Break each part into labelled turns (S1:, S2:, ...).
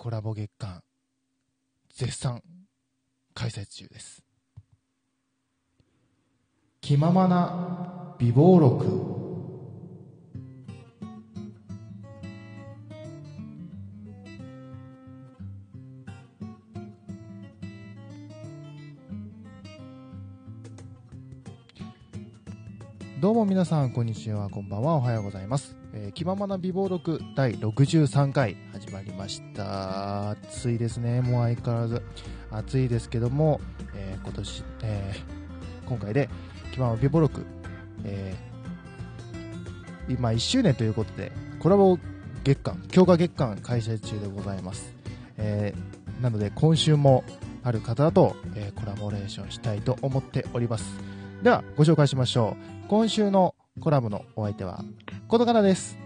S1: コラボ月間、絶賛開催中です。気ままな美貌録。どうも皆さん、こんにちは、こんばんは、おはようございます。えー気ままな美貌録第63回始まりました。暑いですね、もう相変わらず。暑いですけども、えー今年、えー今回で、気ままな美貌録、えー今1周年ということで、コラボ月間、強化月間開催中でございます。えーなので、今週もある方と、えコラボレーションしたいと思っております。では、ご紹介しましょう。今週のコラボのお相手は、この方です。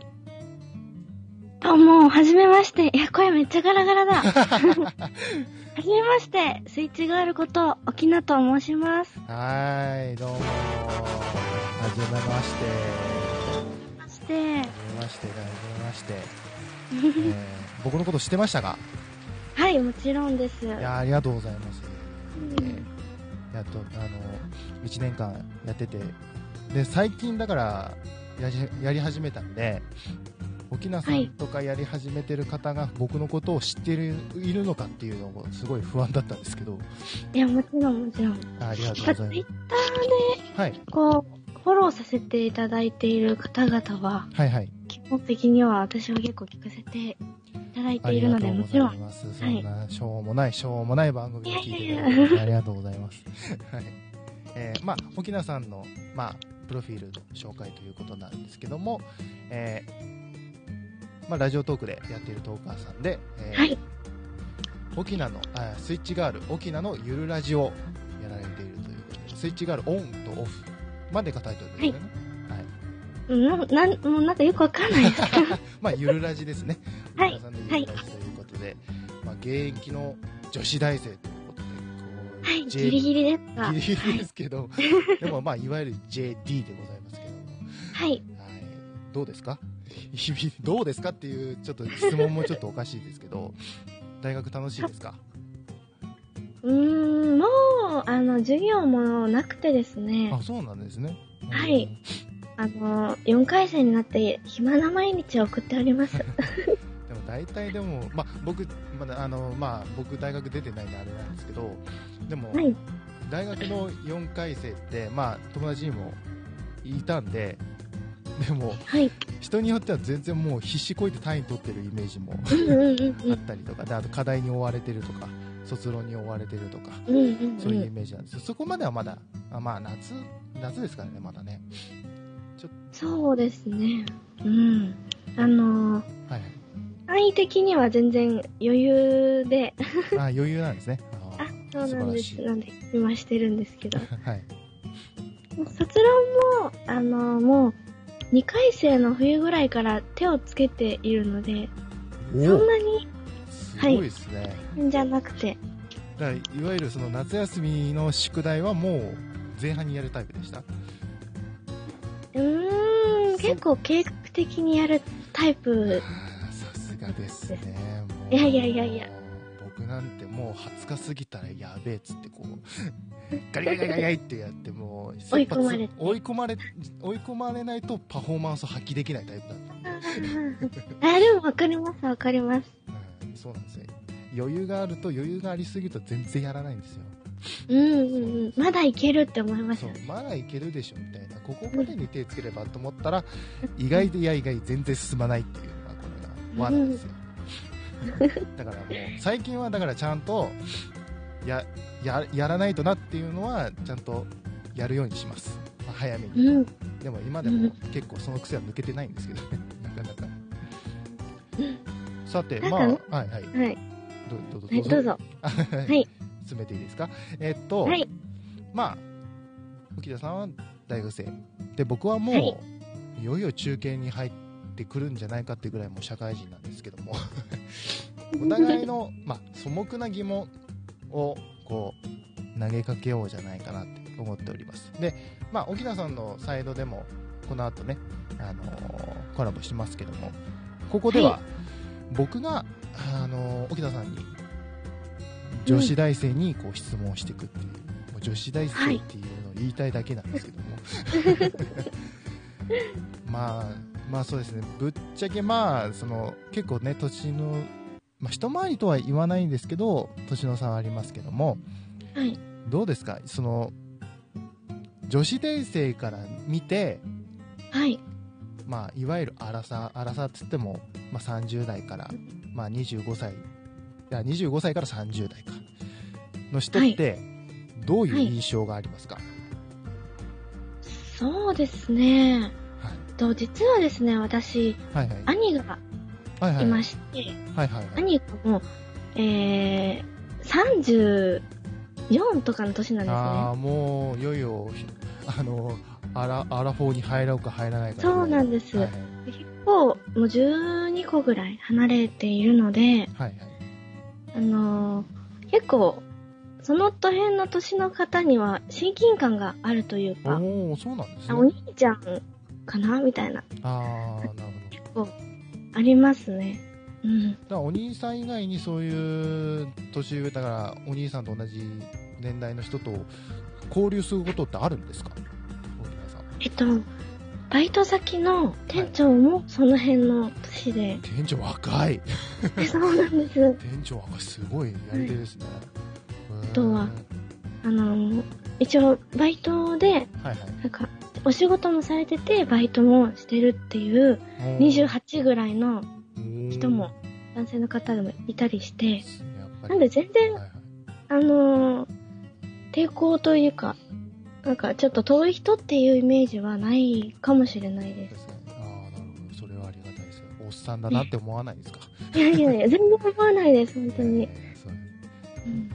S2: どうも、はじめまして。いや、声めっちゃガラガラだ。はじめまして。スイッチガールこと、沖縄と申します。
S1: はーい、どうもはじめまして。
S2: そして、
S1: はじめまして、はじめまして。えー僕のこと知ってましたか？
S2: はい、もちろんです。
S1: いやーありがとうございます。
S2: うん
S1: えーやっと、あの、1年間やってて、で、最近だから、やりやり始めたんで、沖縄さんとかやり始めてる方が僕のことを知っているいるのかっていうのがすごい不安だったんですけど、
S2: いや、もちろん、もちろん。
S1: あありがとうござい
S2: ツイッ
S1: ます。はい、
S2: ターで、こう、フォローさせていただいている方々は、
S1: はい、はい。
S2: 基本的には私は結構聞かせていただい
S1: あり
S2: ているので、
S1: がとうござ
S2: もちろん。
S1: います。そ
S2: はい
S1: んな、しょうもない、しょうもない番組を聞いていた
S2: い
S1: ありがとうございます。はい。えーまあ、沖縄さんの、まあ、プロフィールの紹介ということなんですけども、えーまあ、ラジオトークでやっているトーカーさんで、えー
S2: はい。
S1: 沖縄のあ、スイッチガール、沖縄のゆるラジをやられているということで、スイッチガールオンとオフまでがタイトルですよね。はい。
S2: うんな、なん、もうなんかよくわかんないです。
S1: まあ、ゆるラジですね。
S2: はい
S1: ゆるラさんのゆるラジということで、まあ、現役の女子大生と
S2: はい、
S1: J-
S2: ギリギリですが。
S1: ギリギリですけど、でもまあ、いわゆる JD でございますけども、
S2: はい。
S1: はい。どうですか？日々、どうですかっていう、ちょっと質問もちょっとおかしいですけど、大学楽しいですか？
S2: うーん、もう、あの、授業もなくてですね。
S1: あ、そうなんですね。
S2: はいあの、4回生になって暇な毎日を送っております。
S1: 大体でも、まあ、僕、まだ、あの、まあ、僕大学出てないんであれなんですけど、でも、
S2: はい。
S1: 大学の4回生って、まあ、友達にもいたんで、でも、
S2: はい。
S1: 人によっては全然もう必死こいて単位取ってるイメージもあっ
S2: ん。
S1: たりとか、であと課題に追われてるとか、卒論に追われてるとか、そういうイ
S2: うん。
S1: メージなんですよ。そこまではまだ、あまあ、夏、夏ですからね、まだね。
S2: そうですね。うん。あの、
S1: はい
S2: 範囲的には全然余裕で、
S1: はい。あ余裕なんですね。あ
S2: あ、そうなんです。なんで、今してるんですけど。
S1: はい。
S2: 卒論も、あの、もう、2回生の冬ぐらいから手をつけているので、そんなに
S1: すごいですね。
S2: じゃなくて、
S1: だからいわゆるその夏休みの宿題はもう前半にやるタイプでした？
S2: うーん、結構計画的にやるタイプ
S1: がですね。もう
S2: いやいやいや。いや
S1: 僕なんてもう20日過ぎたらやべえっつってこう。ガリガリガリガリってやってもう
S2: 追い込まれて。
S1: 追い込まれ追い込まれないとパフォーマンスを発揮できないタイプだった。
S2: あ、でもわかります、わかります。
S1: う ん、そうなんですよ。余裕があると余裕がありすぎると全然やらないんですよ。
S2: うんうんうん。まだいけるって思います。
S1: そう
S2: よね。
S1: まだいけるでしょみたいな。ここまでに手つければと思ったら 意外でいや意外全然進まないっていう罠ですよ。だからもう最近はだからちゃんとやややらないとなっていうのはちゃんとやるようにします、まあ早めに、
S2: うん。
S1: でも今でも結構その癖は抜けてないんですけどね。なかなか。さてまあはいはい。
S2: はい。
S1: どどうぞ
S2: はい、どうぞ。
S1: は
S2: はい。
S1: 進めていいですか？えっと、
S2: はい。
S1: まあ、浮田さんは大学生。で、僕はもう、
S2: はい。
S1: い、よいよ中堅に入ってくるんじゃないかっていうぐらいもう社会人なんですけども、お互いの、まあ、素朴な疑問を、こう、投げかけようじゃないかなって思っております。で、まあ、沖田さんのサイドでも、この後ね、あのーコラボしますけども、ここでは、
S2: は
S1: 僕があの、沖田さんに、女子大生にこう質問していくっていう、もう女子大生っていうのを言いたいだけなんですけども。まあ、まあそうですね、ぶっちゃけまあ、その、結構ね、年の、まあ一回りとは言わないんですけど、年の差はありますけども、
S2: はい。
S1: どうですか？その、女子大生から見て、
S2: はい。
S1: まあ、いわゆる荒さ、荒さっつっても、まあ、30代から、まあ、25歳、いや、25歳から30代か、の人って、どういう印象がありますか、
S2: そうですね。
S1: はい、
S2: と、実はですね、私、
S1: はい、はい。
S2: 兄が
S1: は
S2: いまして、
S1: はいはいはい。
S2: 兄がもう、えー、34とかの年なんです
S1: ああ、
S2: ね。
S1: もう、いよいよ、ひ あの、アラ、アラフォーに入ろうか入らないか
S2: そうなんです
S1: はい
S2: 結構、もう12個ぐらい離れているので、
S1: はい。はい
S2: あのー結構、その辺の年の方には親近感があるというか、
S1: はい。おおそうなんです
S2: あお
S1: ね。
S2: 兄ちゃんかなみたいな、
S1: ああ、なるほど。
S2: 結構、ありますね。うん。
S1: だからお兄さん以外にそういう年上だからお兄さんと同じ年代の人と交流することってあるんですか？
S2: えっと、バイト先の店長もその辺の年で、
S1: 店長若い
S2: そうなんです。
S1: 店長若いすごいやり手ですね、
S2: あとはあの、一応、バイトで、
S1: はいはい
S2: なんか、お仕事もされてて、バイトもしてるっていう、
S1: おー
S2: 28ぐらいの人も、男性の方でもいたりして、なんで全然、あのー抵抗というか、なんかちょっと遠い人っていうイメージはないかもしれないで。
S1: ですああなるほど。それはありがたいですよ。おっさんだなって思わないですか？
S2: いやいやいや、全然思わないです、本当に。
S1: う。
S2: うん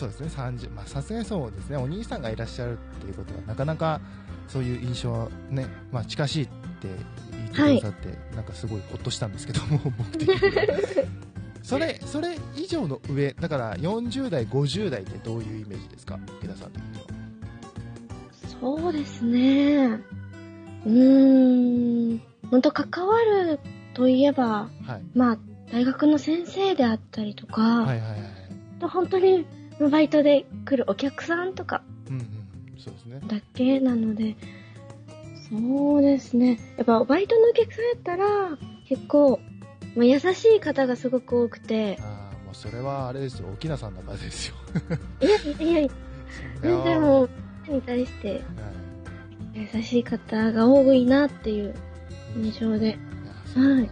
S1: そうですね、30、まあさすがにそうですね、お兄さんがいらっしゃるっていうことは、なかなかそういう印象はね、まあ近しいって言ってくださって、なんかすごいほっとしたんですけども、僕的には。それ、それ以上の上、だから40代、50代ってどういうイメージですか、池田さん的には。
S2: そうですね。うーん。本当関わるといえば、
S1: はい。
S2: まあ、大学の先生であったりとか、
S1: はいはいはい。
S2: と本当にバイトで来るお客さんとか
S1: うんうん、そうですね。
S2: だけなので、そうですね。やっぱバイトのお客さんやったら、結構、まあ、優しい方がすごく多くて、
S1: ああ、もうそれはあれですよ、沖縄さんだからですよ。
S2: いやいやいや、全然もう、に対して
S1: はい
S2: 優しい方が多いなっていう印象で。
S1: は
S2: い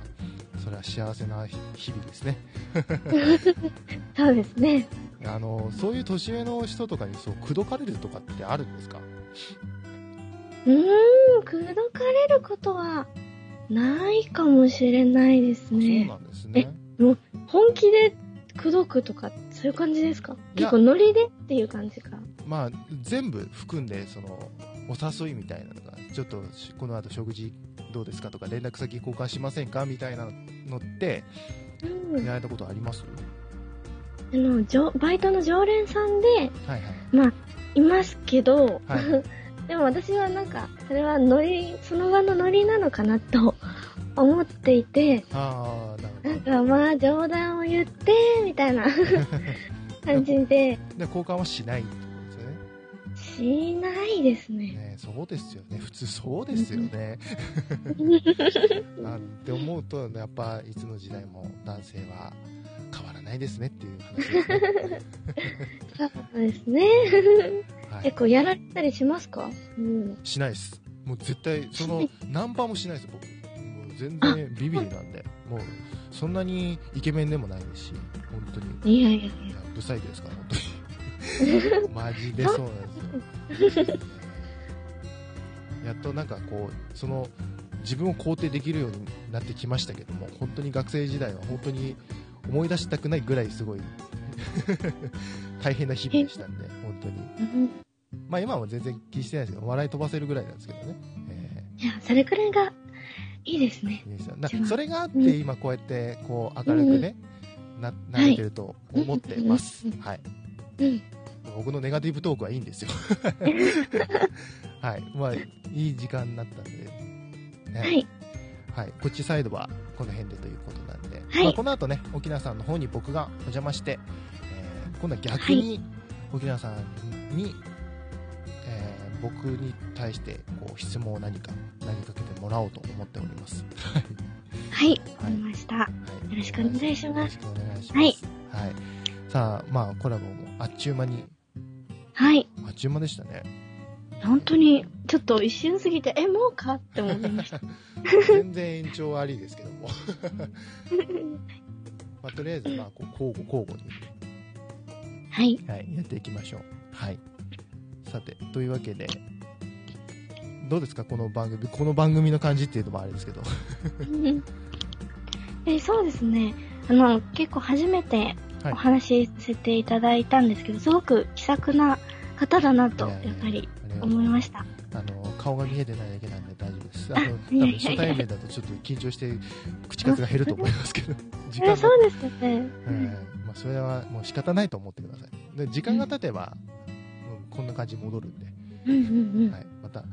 S1: それは幸せな日々ですね。
S2: そうですね。
S1: あの、そういう年上の人とかにそう、口説かれるとかってあるんですか？
S2: うーん、口説かれることはないかもしれないです
S1: そう
S2: ね
S1: な。んですね。
S2: 本気で口説くとか、そういう感じですか？結構ノリでっていう感じか。
S1: まあ、全部含んで、その、お誘いみたいなのが、ちょっとしこの後食事どうですかとか、連絡先交換しませんか？みたいなのって、
S2: うん。
S1: やられたことあります？
S2: あの、じょバイトの常連さんで、
S1: はいはい。
S2: いますけど、
S1: はい
S2: でも私はなんか、それはノリ、その場のノリなのかなと思っていて、
S1: ああ、な
S2: んかまあ冗談を言って、みたいな 感じで。
S1: で、交換はしないってことですよね。
S2: しないですね。
S1: ねそうですよね。普通そうですよね。なんて思うと、やっぱ、いつの時代も男性は変わらないですねっていう話ですね。
S2: そうですね。
S1: は い
S2: 結構やられたりしますか？うん。
S1: しないです。もう絶対、その、ナンパもしないです、僕。もう全然ビビりなんで。もう、そんなにイケメンでもないですし、本当に。
S2: いやいやいや。
S1: いや、ブサイクですから、本当に。マジでそうなんですよ。やっとなんかこう、その、自分を肯定できるようになってきましたけども、本当に学生時代は本当に思い出したくないぐらいすごい 大変な日々でしたんで、本当に。
S2: うん
S1: まあ今は全然気にしてないですけど、笑い飛ばせるぐらいなんですけどね。え
S2: いや、それくらいがいいですね
S1: ー。いいですよな
S2: 一番
S1: それがあって
S2: うん
S1: 今こうやってこう明るくね、な、なれてると思ってます
S2: うんうん。
S1: はい。
S2: うん。
S1: 僕のネガティブトークはいいんですよ。はい。まあ、いい時間になったんで。ね
S2: はい。
S1: はい、こっちサイドはこの辺でということなんで、
S2: はい
S1: まあ、この後ね、沖縄さんの方に僕がお邪魔して、えー今度は逆に沖縄さんに、えー僕に対してこう質問を何か投げかけてもらおうと思っております。
S2: はい。
S1: はい
S2: わかりました。よ
S1: はい、
S2: ろしくお願いします。
S1: よろしくお願いします。
S2: はい。
S1: はい。さあ、まあ、コラボもあっちゅう間に、
S2: はい。
S1: あっちゅう間でしたね。
S2: 本当に、ちょっと一瞬過ぎて、え、もうかって思いました。
S1: 全然延長ありですけども。まあ、とりあえず、まあ、こう交互交互に、
S2: はい。
S1: はい、やっていきましょう。はい。さて、というわけで、どうですかこの番組、この番組の感じっていうのもあれですけど。
S2: う んえそうですね。あの、結構初めて
S1: はい
S2: お話しさせていただいたんですけど、すごく気さくな方だなと、
S1: いや
S2: っぱり思いました。
S1: あの、顔が見えてないだけなんで大丈夫です。あの、多分初対面だとちょっと緊張して口数が減ると思いますけど。時間
S2: そうですよね。
S1: はいまあ、それはもう仕方ないと思ってください。で時間が経てば、うん、こんな感じに戻るんで、
S2: うんうんうん。
S1: はい、また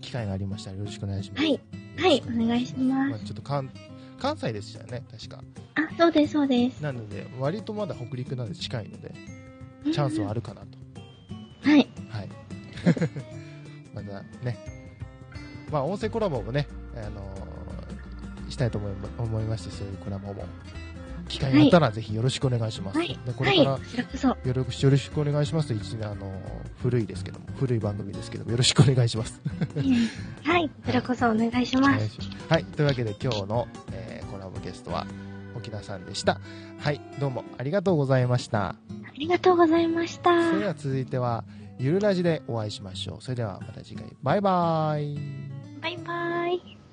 S1: 機会がありましたらよろしくお願いします。
S2: はいはいお願いします
S1: まあ、ちょっと関関西でしたよね、確か。
S2: あ、そうです、そうです。
S1: なので、割とまだ北陸なんで近いので、チャンスはあるかなと。
S2: はい。
S1: はい。またね、まあ音声コラボもね、あのーしたいと思い思いまして、そういうコラボも。機会があったらぜひよろしくお願いします。
S2: はい。
S1: でこ
S2: はい。
S1: れから。よろしよろしくお願いしますと、一年、あの、古いですけども、古い番組ですけども、よろしくお願いします。
S2: はい。こちらこそお願いします。
S1: お願いしますはい。というわけで、今日の、えーコラボゲストは、沖田さんでした。はい。どうもありがとうございました。
S2: ありがとうございました。
S1: それでは続いては、ゆるラジでお会いしましょう。それではまた次回、バイバーイ。
S2: バイバイ。